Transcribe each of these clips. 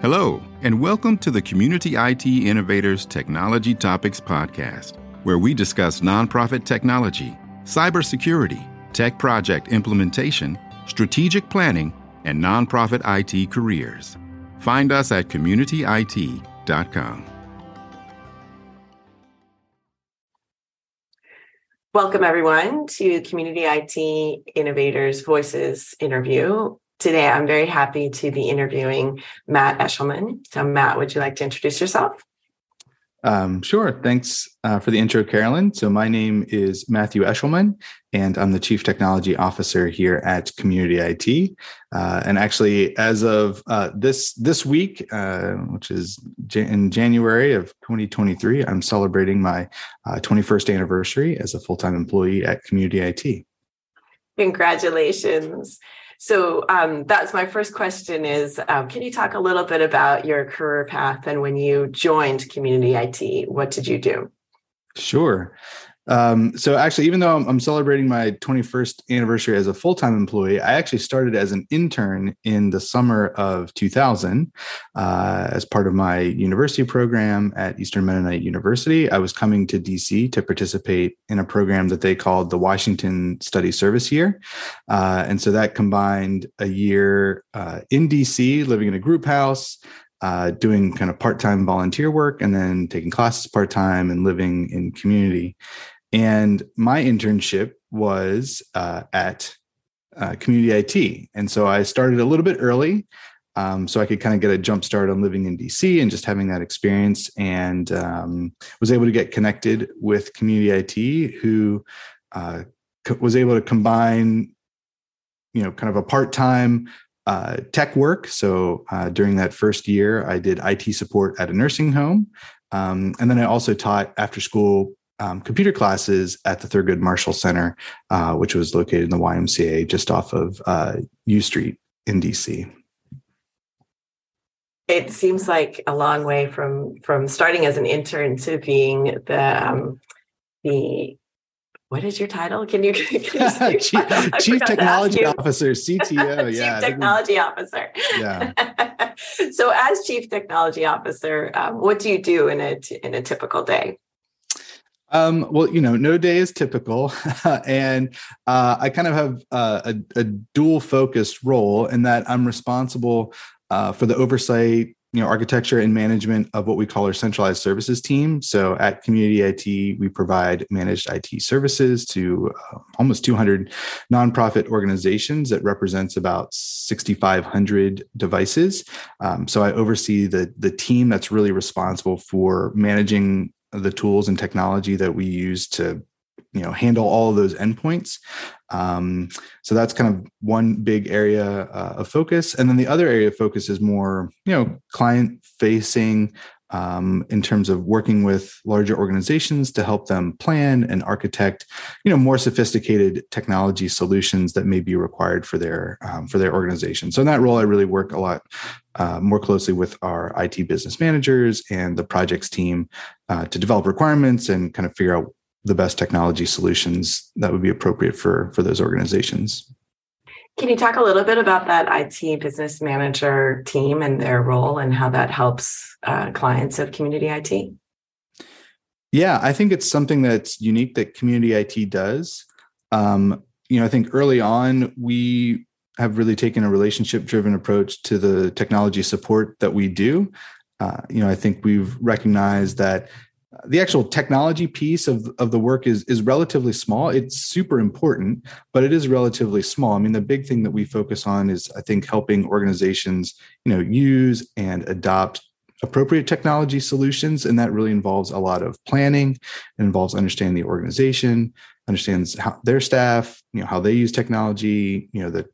Hello, and welcome to the Community IT Innovators Technology Topics Podcast, where we discuss nonprofit technology, cybersecurity, tech project implementation, strategic planning, and nonprofit IT careers. Find us at communityit.com. Welcome, everyone, to Community IT Innovators Voices interview. Today, I'm very happy to be interviewing Matt Eshelman. So, Matt, would you like to introduce yourself? Um, sure. Thanks uh, for the intro, Carolyn. So, my name is Matthew Eshelman, and I'm the Chief Technology Officer here at Community IT. Uh, and actually, as of uh, this this week, uh, which is in January of 2023, I'm celebrating my 21st uh, anniversary as a full time employee at Community IT. Congratulations. So um, that's my first question is, um, can you talk a little bit about your career path and when you joined Community IT, what did you do? Sure. Um, so actually, even though I'm, I'm, celebrating my 21st anniversary as a full-time employee, I actually started as an intern in the summer of 2000 uh, as part of my university program at Eastern Mennonite University. I was coming to DC to participate in a program that they called the Washington Study Service Year, uh, and so that combined a year uh, in DC, living in a group house uh, doing kind of part-time volunteer work and then taking classes part-time and living in community and my internship was uh, at uh, community IT. And so I started a little bit early um, so I could kind of get a jump start on living in DC and just having that experience and um, was able to get connected with community IT who uh, co- was able to combine, you know, kind of a part-time uh, tech work. So uh, during that first year, I did IT support at a nursing home. Um, and then I also taught after school um, computer classes at the Thurgood Marshall Center, uh, which was located in the YMCA just off of uh, U Street in DC. It seems like a long way from from starting as an intern to being the um, the what is your title? Can you, can you Chief, Chief Technology Officer, CTO? Chief yeah, Technology Officer. Yeah. so, as Chief Technology Officer, um, what do you do in a in a typical day? Um, well, you know, no day is typical, and uh, I kind of have uh, a, a, dual focused role in that I'm responsible uh, for the oversight, you know, architecture and management of what we call our centralized services team. So at Community IT, we provide managed IT services to uh, almost 200 nonprofit organizations that represents about 6,500 devices. Um, so I oversee the the team that's really responsible for managing the tools and technology that we use to you know handle all of those endpoints. Um, so that's kind of one big area uh, of focus. And then the other area of focus is more you know client facing um, in terms of working with larger organizations to help them plan and architect, you know, more sophisticated technology solutions that may be required for their um, for their organization. So in that role, I really work a lot uh, more closely with our IT business managers and the projects team uh, to develop requirements and kind of figure out the best technology solutions that would be appropriate for for those organizations. Can you talk a little bit about that IT business manager team and their role and how that helps uh, clients of community IT? Yeah, I think it's something that's unique that community IT does. Um, you know, I think early on we have really taken a relationship driven approach to the technology support that we do. Uh, you know, I think we've recognized that the actual technology piece of, of the work is is relatively small. It's super important but it is relatively small. I mean the big thing that we focus on is i think helping organizations you know use and adopt appropriate technology solutions and that really involves a lot of planning. It involves understanding the organization understands how their staff you know how they use technology you know the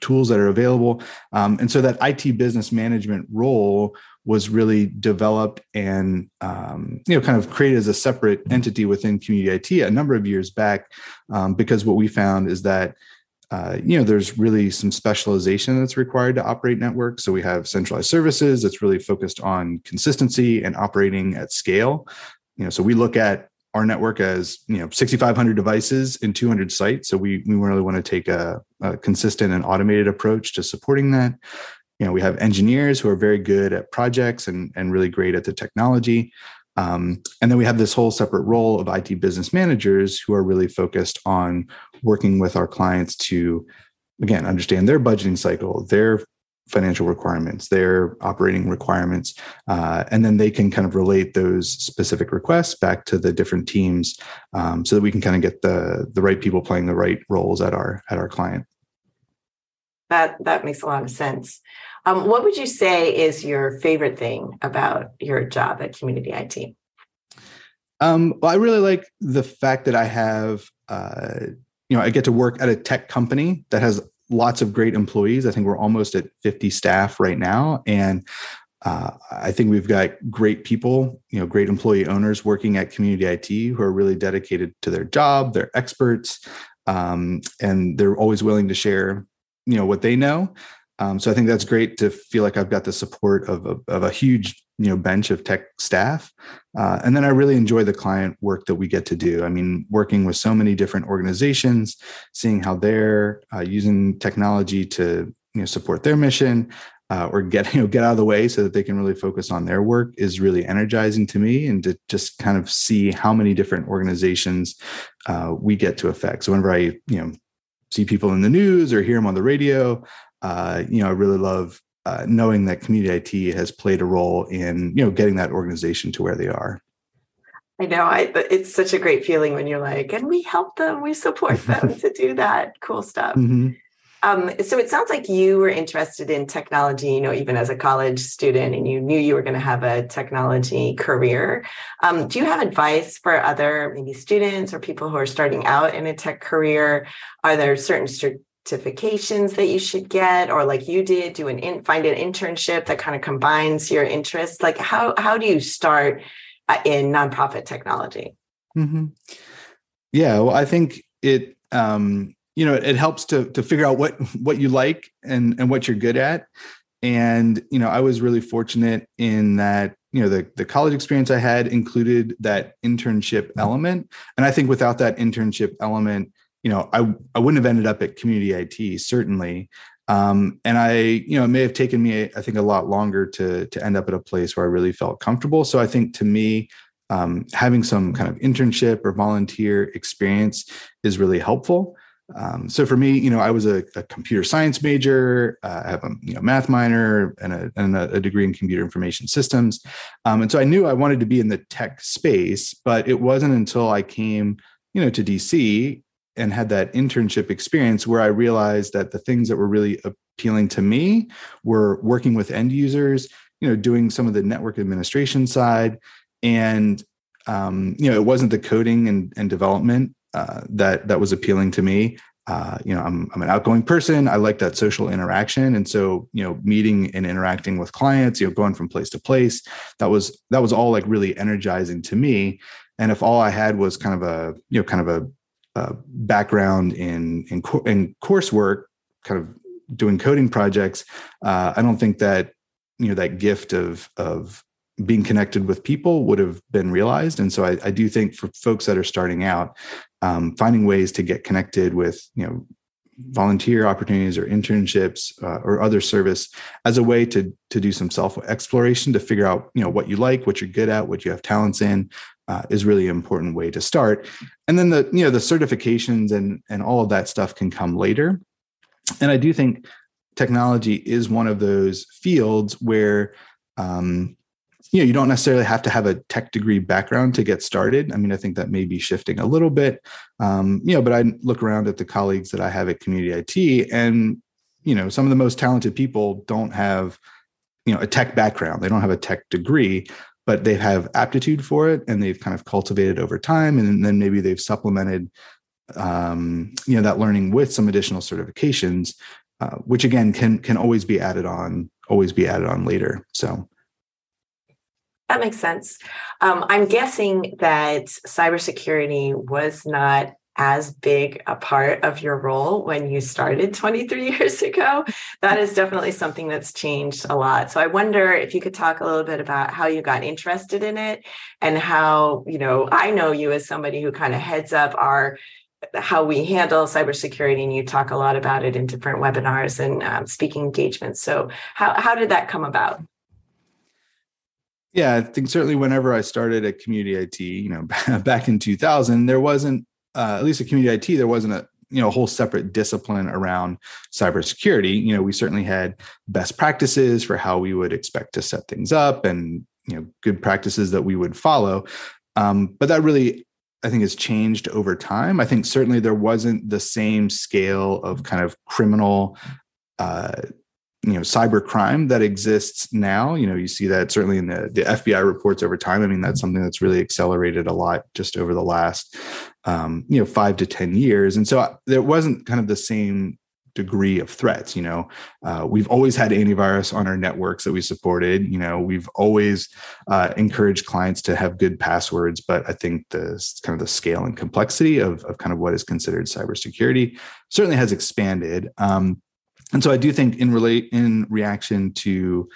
tools that are available. Um, and so that it business management role was really developed and um, you know kind of created as a separate entity within community IT a number of years back um, because what we found is that uh, you know there's really some specialization that's required to operate networks. So we have centralized services that's really focused on consistency and operating at scale. You know so we look at our network as you know 6500 devices in 200 sites. So we we really want to take a, a consistent and automated approach to supporting that you know we have engineers who are very good at projects and and really great at the technology um, and then we have this whole separate role of IT business managers who are really focused on working with our clients to, again, understand their budgeting cycle, their financial requirements, their operating requirements, uh, and then they can kind of relate those specific requests back to the different teams, um, so that we can kind of get the the right people playing the right roles at our at our client. That that makes a lot of sense. Um, what would you say is your favorite thing about your job at Community IT? Um, well, I really like the fact that I have, uh, you know, I get to work at a tech company that has lots of great employees. I think we're almost at 50 staff right now. And uh, I think we've got great people, you know, great employee owners working at Community IT who are really dedicated to their job, they're experts, um, and they're always willing to share, you know, what they know. Um, so I think that's great to feel like I've got the support of, of, of a huge you know bench of tech staff, uh, and then I really enjoy the client work that we get to do. I mean, working with so many different organizations, seeing how they're uh, using technology to you know support their mission. Uh, or get you know get out of the way so that they can really focus on their work is really energizing to me and to just kind of see how many different organizations uh, we get to affect so whenever i you know see people in the news or hear them on the radio uh, you know, I really love uh, knowing that community IT has played a role in you know getting that organization to where they are. I know. I it's such a great feeling when you're like, and we help them, we support them to do that cool stuff. Mm-hmm. Um, so it sounds like you were interested in technology, you know, even as a college student, and you knew you were going to have a technology career. Um, do you have advice for other maybe students or people who are starting out in a tech career? Are there certain certifications that you should get or like you did do an in, find an internship that kind of combines your interests like how how do you start uh, in nonprofit technology mm-hmm. yeah well i think it um you know it helps to to figure out what what you like and and what you're good at and you know i was really fortunate in that you know the the college experience i had included that internship element and i think without that internship element you know, I I wouldn't have ended up at community IT certainly. Um, and I, you know, it may have taken me, I think, a lot longer to to end up at a place where I really felt comfortable. So I think to me, um, having some kind of internship or volunteer experience is really helpful. Um, so for me, you know, I was a, a computer science major. Uh, I have a you know math minor and a, and a degree in computer information systems, um, and so I knew I wanted to be in the tech space. But it wasn't until I came, you know, to DC and had that internship experience where I realized that the things that were really appealing to me were working with end users, you know, doing some of the network administration side, and um, you know, it wasn't the coding and, and development uh, that that was appealing to me. Uh, you know, I'm I'm an outgoing person. I like that social interaction, and so you know, meeting and interacting with clients, you know, going from place to place, that was that was all like really energizing to me. And if all I had was kind of a you know kind of a background in in, in coursework, kind of doing coding projects, uh, I don't think that you know that gift of of being connected with people would have been realized. And so I, I do think for folks that are starting out, um, finding ways to get connected with you know volunteer opportunities or internships uh, or other service as a way to to do some self exploration to figure out you know what you like what you're good at what you have talents in uh, is really an important way to start. And then the you know the certifications and and all of that stuff can come later. And I do think technology is one of those fields where um, you know you don't necessarily have to have a tech degree background to get started. I mean, I think that may be shifting a little bit. Um, you know, but I look around at the colleagues that I have at Community IT, and you know, some of the most talented people don't have you know a tech background. They don't have a tech degree, but they have aptitude for it and they've kind of cultivated over time and then maybe they've supplemented um, you know that learning with some additional certifications uh, which again can can always be added on always be added on later so that makes sense um, i'm guessing that cybersecurity was not as big a part of your role when you started 23 years ago. That is definitely something that's changed a lot. So I wonder if you could talk a little bit about how you got interested in it and how, you know, I know you as somebody who kind of heads up our how we handle cybersecurity, and you talk a lot about it in different webinars and um, speaking engagements. So, how how did that come about? Yeah, I think certainly whenever I started at Community IT, you know, back in 2000, there wasn't uh, at least at Community IT, there wasn't a you know a whole separate discipline around cybersecurity. You know, we certainly had best practices for how we would expect to set things up, and you know, good practices that we would follow. Um, but that really I think has changed over time. I think certainly there wasn't the same scale of kind of criminal uh, you know cyber crime that exists now. You know you see that certainly in the, the fbi reports over time. I mean that's something that's really accelerated a lot just over the last um, you know five to ten years. And so uh, there wasn't kind of the same degree of threats you know. Uh, we've always had antivirus on our networks that we supported. You know we've always uh, encouraged clients to have good passwords but i think the kind of the scale and complexity of, of kind of what is considered cybersecurity certainly has expanded. Um, and so I do think in relate in reaction to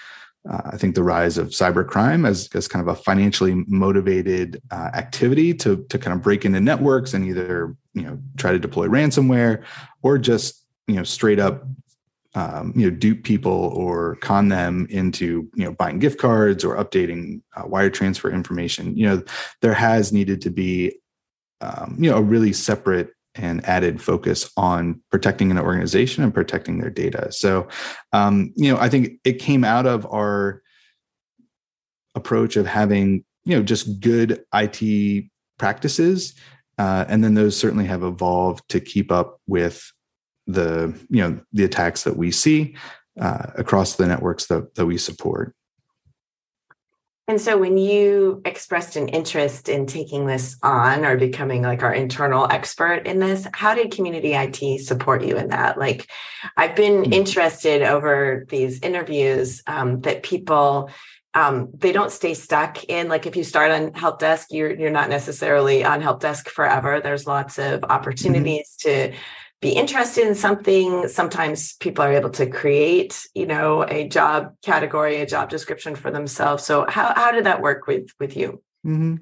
uh, I think the rise of cybercrime as, as kind of a financially motivated uh, activity to, to kind of break into networks and either you know try to deploy ransomware or just you know straight up um, you know dupe people or con them into you know buying gift cards or updating uh, wire transfer information. You know there has needed to be um, you know a really separate and added focus on protecting an organization and protecting their data. So, um, you know, I think it came out of our approach of having, you know, just good IT practices. Uh, and then those certainly have evolved to keep up with the, you know, the attacks that we see uh, across the networks that, that we support. And so when you expressed an interest in taking this on or becoming like our internal expert in this, how did community IT support you in that? Like I've been mm-hmm. interested over these interviews um, that people um, they don't stay stuck in like if you start on help desk, you're you're not necessarily on help desk forever. There's lots of mm-hmm. opportunities mm-hmm. to be interested in something. Sometimes people are able to create you know a job category a job description for themselves. So how, how did that work with with you? Mm-hmm.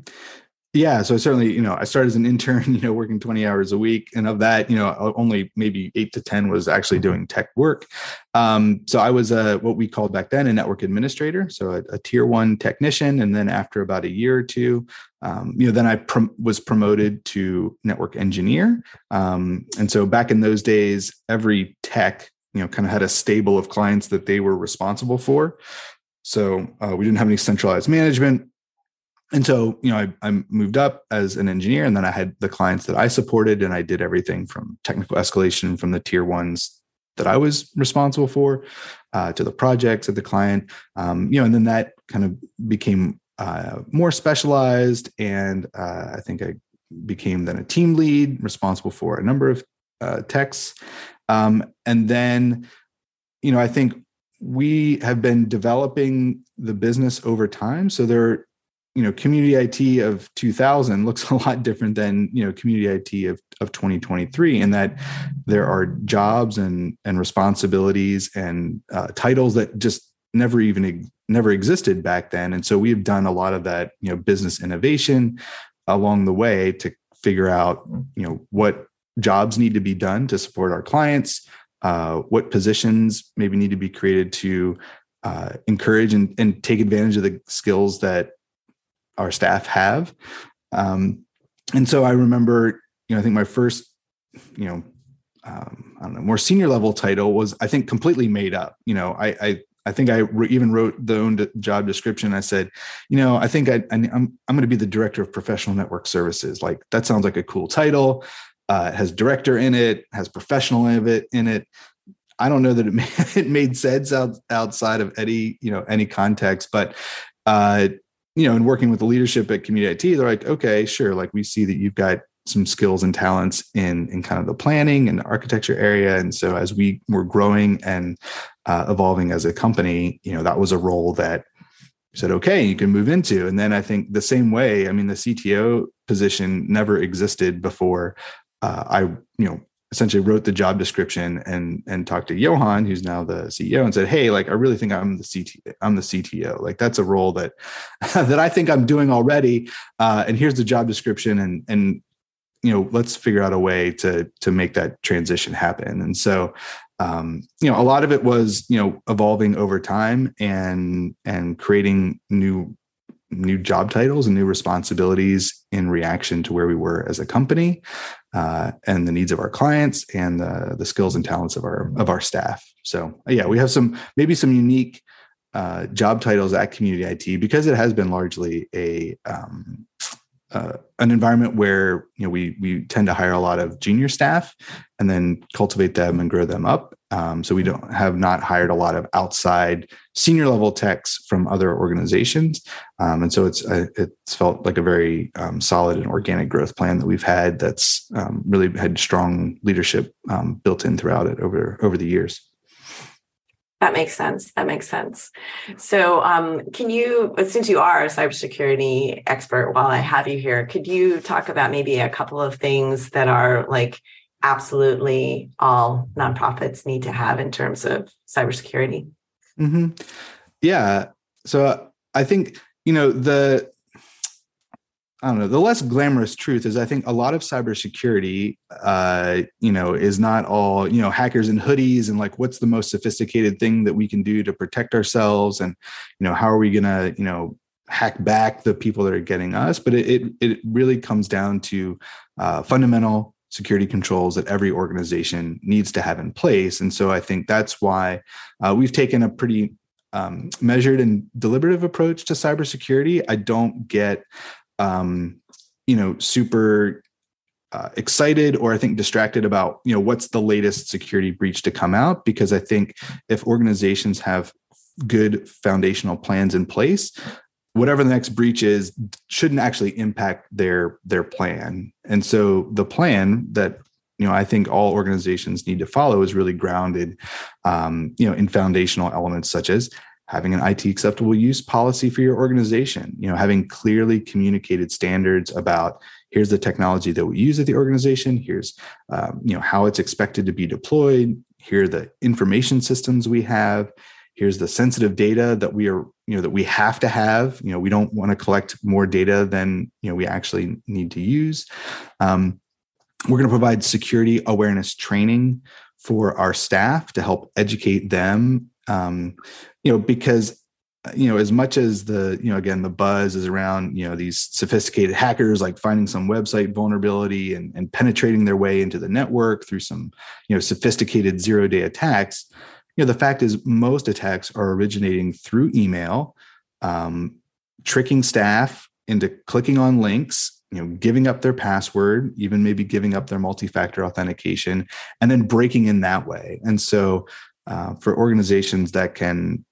Yeah, so certainly, you know, I started as an intern, you know, working 20 hours a week. And of that, you know, only maybe eight to 10 was actually doing tech work. Um, so I was a, what we called back then a network administrator, so a, a tier one technician. And then after about a year or two, um, you know, then I prom- was promoted to network engineer. Um, and so back in those days, every tech, you know, kind of had a stable of clients that they were responsible for. So uh, we didn't have any centralized management and so you know I, I, moved up as an engineer and then i had the clients that i supported and i did everything from technical escalation from the tier ones that i was responsible for uh, to the projects of the client. Um, you know and then that kind of became uh, more specialized and uh, i think i became then a team lead responsible for a number of uh, techs. Um, and then you know i think we have been developing the business over time. So there you know community IT of 2000 looks a lot different than you know community IT of, of 2023 in that there are jobs and and responsibilities and uh, titles that just never even never existed back then. And so we've done a lot of that you know business innovation along the way to figure out you know what jobs need to be done to support our clients uh, what positions maybe need to be created to uh, encourage and, and take advantage of the skills that our staff have. Um, and so I remember, you know, I think my first, you know, um, I don't know, more senior level title was, I think, completely made up. You know, I, I, I think I re- even wrote the own job description. I said, you know, I think I, I am I'm, I'm going to be the director of professional network services. Like that sounds like a cool title. Uh, has director in it, has professional in it in it. I don't know that it made, it made sense out, outside of any you know any context, but uh, you know, and working with the leadership at Community IT, they're like, okay, sure, like we see that you've got some skills and talents in in kind of the planning and architecture area, and so as we were growing and uh, evolving as a company, you know, that was a role that said, okay, you can move into. And then I think the same way, I mean, the CTO position never existed before uh, I, you know, essentially wrote the job description and and talked to Johan, who's now the CEO, and said, "Hey, like I really think I'm the CTO. I'm the CTO. Like that's a role that that I think I'm doing already. Uh, and here's the job description, and and you know let's figure out a way to to make that transition happen and so um, you know a lot of it was you know evolving over time and and creating new new job titles and new responsibilities in reaction to where we were as a company uh, and the needs of our clients and the, the skills and talents of our of our staff so yeah we have some maybe some unique uh, job titles at community it because it has been largely a um, uh, an environment where you know we we tend to hire a lot of junior staff and then cultivate them and grow them up. Um, so we don't have not hired a lot of outside senior level techs from other organizations, um, and so it's uh, it's felt like a very um, solid and organic growth plan that we've had that's um, really had strong leadership um, built in throughout it over over the years. That makes sense. That makes sense. So, um, can you, since you are a cybersecurity expert, while I have you here, could you talk about maybe a couple of things that are like absolutely all nonprofits need to have in terms of cybersecurity? Mm-hmm. Yeah. So, I think you know the I don't know. The less glamorous truth is, I think a lot of cybersecurity, uh, you know, is not all you know hackers in hoodies and like what's the most sophisticated thing that we can do to protect ourselves, and you know how are we gonna you know hack back the people that are getting us. But it it, it really comes down to uh, fundamental security controls that every organization needs to have in place, and so I think that's why uh, we've taken a pretty um, measured and deliberative approach to cybersecurity. I don't get um, you know, super uh, excited or I think distracted about, you know, what's the latest security breach to come out. Because I think if organizations have good foundational plans in place, whatever the next breach is shouldn't actually impact their their plan. And so the plan that you know i think all organizations need to follow is really grounded um, you know in foundational elements such as having an IT acceptable use policy for your organization, you know, having clearly communicated standards about here's the technology that we use at the organization, here's um, you know how it's expected to be deployed, here are the information systems we have, here's the sensitive data that we are you know that we have to have. You know, we don't want to collect more data than you know we actually need to use. Um, we're going to provide security awareness training for our staff to help educate them um, you know, because you know, as much as the, you know, again, the buzz is around, you know, these sophisticated hackers like finding some website vulnerability and, and penetrating their way into the network through some, you know, sophisticated zero day attacks. Know, the fact is most attacks are originating through email, um, tricking staff into clicking on links, you know, giving up their password, even maybe giving up their multi-factor authentication, and then breaking in that way. And so uh, for organizations that can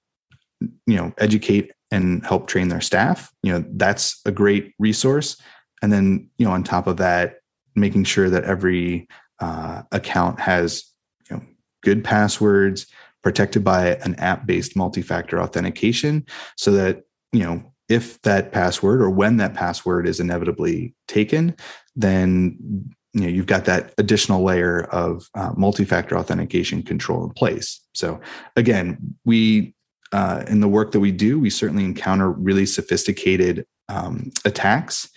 you know educate and help train their staff you know that's a great resource and then you know on top of that making sure that every uh, account has you know good passwords protected by an app-based multi-factor authentication so that you know if that password or when that password is inevitably taken then you know you've got that additional layer of uh, multi-factor authentication control in place. So again we uh, in the work that we do we certainly encounter really sophisticated um, attacks.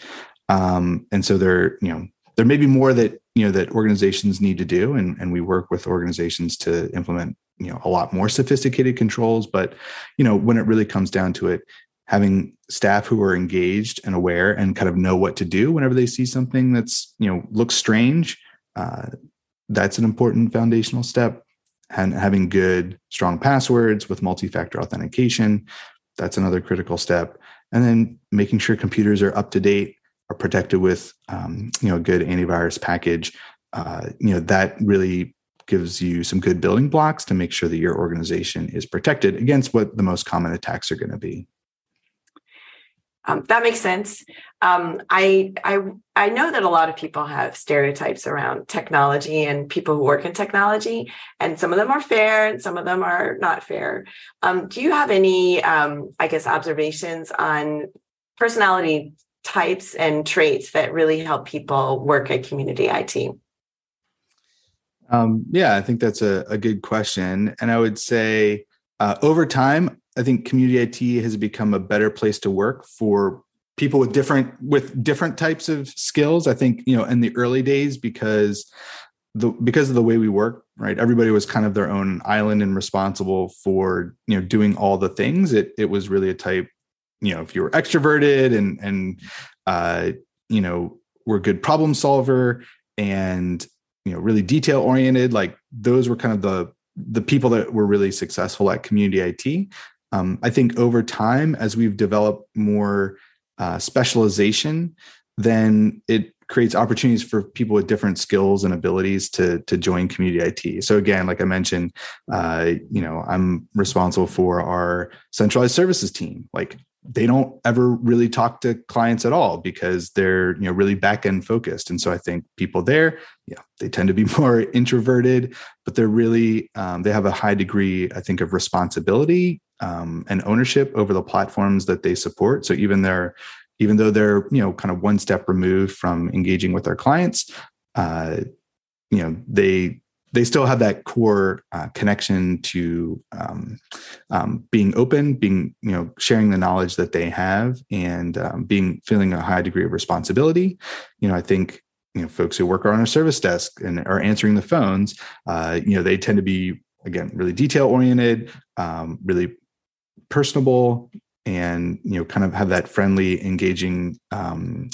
Um, and so there you know there may be more that you know that organizations need to do and, and we work with organizations to implement you know a lot more sophisticated controls but you know when it really comes down to it having staff who are engaged and aware and kind of know what to do whenever they see something that's you know looks strange uh, that's an important foundational step. And having good strong passwords with multi-factor authentication that's another critical step. And then making sure computers are up to date are protected with um, you know a good antivirus package uh, you know that really gives you some good building blocks to make sure that your organization is protected against what the most common attacks are going to be um, that makes sense. Um, I I I know that a lot of people have stereotypes around technology and people who work in technology, and some of them are fair and some of them are not fair. Um, do you have any, um, I guess, observations on personality types and traits that really help people work at community IT? Um, yeah, I think that's a, a good question, and I would say uh, over time, I think community IT has become a better place to work for people with different with different types of skills. I think you know in the early days because the because of the way we work, right? Everybody was kind of their own island and responsible for you know doing all the things. It it was really a type, you know, if you were extroverted and and uh, you know were a good problem solver and you know really detail oriented, like those were kind of the the people that were really successful at community IT. Um, I think over time, as we've developed more uh, specialization, then it creates opportunities for people with different skills and abilities to to join community IT. So again, like I mentioned, uh, you know, I'm responsible for our centralized services team. Like they don't ever really talk to clients at all because they're you know really back end focused. And so i think people there yeah they tend to be more introverted but they're really um, they have a high degree i think of responsibility um, and ownership over the platforms that they support. So even their even though they're you know kind of one step removed from engaging with their clients uh, you know they they still have that core uh, connection to um, um, being open, being you know sharing the knowledge that they have, and um, being feeling a high degree of responsibility. You know, I think you know folks who work on a service desk and are answering the phones, uh, you know, they tend to be again really detail oriented, um, really personable, and you know kind of have that friendly, engaging um,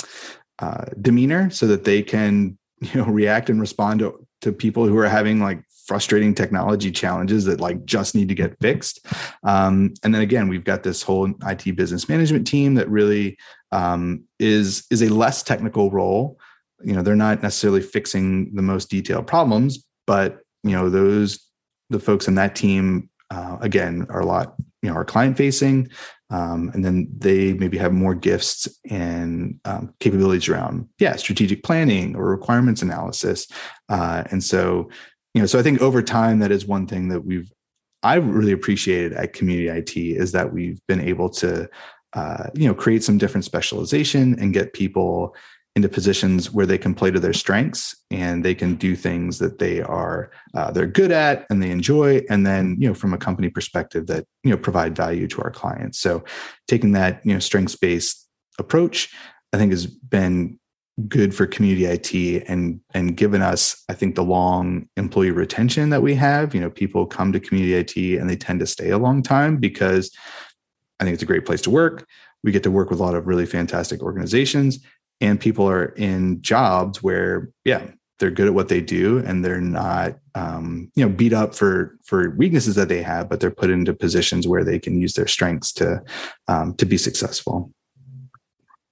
uh, demeanor, so that they can you know react and respond to to people who are having like frustrating technology challenges that like just need to get fixed. Um, and then again, we've got this whole IT business management team that really um, is is a less technical role. You know, they're not necessarily fixing the most detailed problems, but you know, those the folks in that team uh, again are a lot you know are client facing um, and then they maybe have more gifts and um, capabilities around yeah strategic planning or requirements analysis. Uh, and so you know so i think over time that is one thing that we've i really appreciated at community it is that we've been able to uh, you know create some different specialization and get people into positions where they can play to their strengths and they can do things that they are uh, they're good at and they enjoy and then you know from a company perspective that you know provide value to our clients. So taking that you know strengths based approach i think has been good for community IT and and given us I think the long employee retention that we have. You know people come to community IT and they tend to stay a long time because I think it's a great place to work. We get to work with a lot of really fantastic organizations and people are in jobs where yeah they're good at what they do and they're not um, you know beat up for for weaknesses that they have but they're put into positions where they can use their strengths to um, to be successful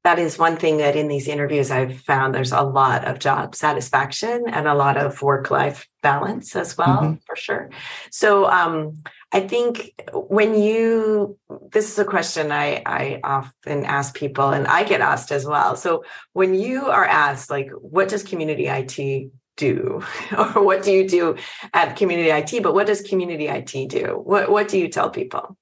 that is one thing that in these interviews I've found there's a lot of job satisfaction and a lot of work life balance as well, mm-hmm. for sure. So um, I think when you, this is a question I, I often ask people and I get asked as well. So when you are asked, like, what does community IT do or what do you do at community IT, but what does community IT do? What, what do you tell people?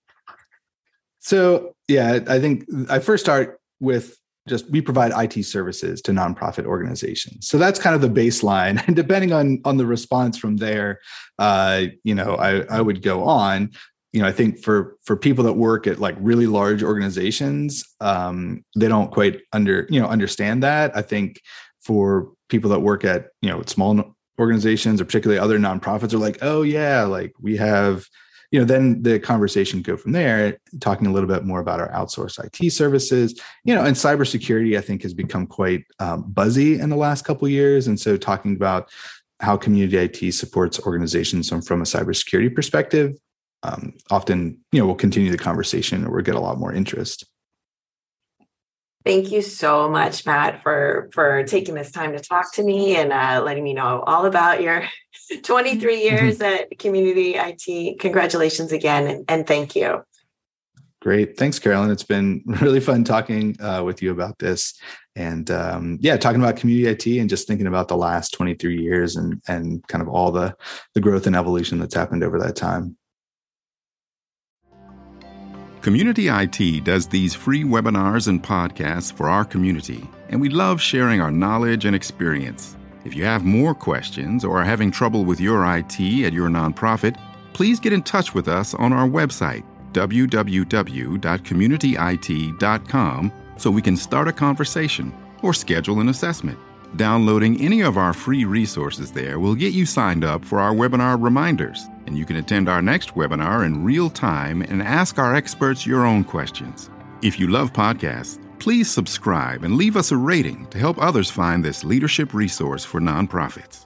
So, yeah, I think I first start with just we provide IT services to nonprofit organizations. So that's kind of the baseline. And depending on on the response from there, uh, you know, I, I would go on. You know, I think for for people that work at like really large organizations, um, they don't quite under you know understand that. I think for people that work at you know small organizations or particularly other nonprofits are like, oh yeah, like we have you know then the conversation go from there talking a little bit more about our outsourced it services. You know and cybersecurity i think has become quite um, buzzy in the last couple years. And so talking about how community it supports organizations from, from a cybersecurity perspective um, often you know we'll continue the conversation or we'll get a lot more interest Thank you so much, Matt, for for taking this time to talk to me and uh, letting me know all about your 23 mm-hmm. years at Community IT. Congratulations again, and, and, thank you. Great, thanks, Carolyn. It's been really fun talking uh, with you about this, and um, yeah, talking about community IT and just thinking about the last 23 years and and kind of all the the growth and evolution that's happened over that time. Community IT does these free webinars and podcasts for our community, and we love sharing our knowledge and experience. If you have more questions or are having trouble with your IT at your nonprofit, please get in touch with us on our website, www.communityit.com, so we can start a conversation or schedule an assessment. Downloading any of our free resources there will get you signed up for our webinar reminders, and you can attend our next webinar in real time and ask our experts your own questions. If you love podcasts, please subscribe and leave us a rating to help others find this leadership resource for nonprofits.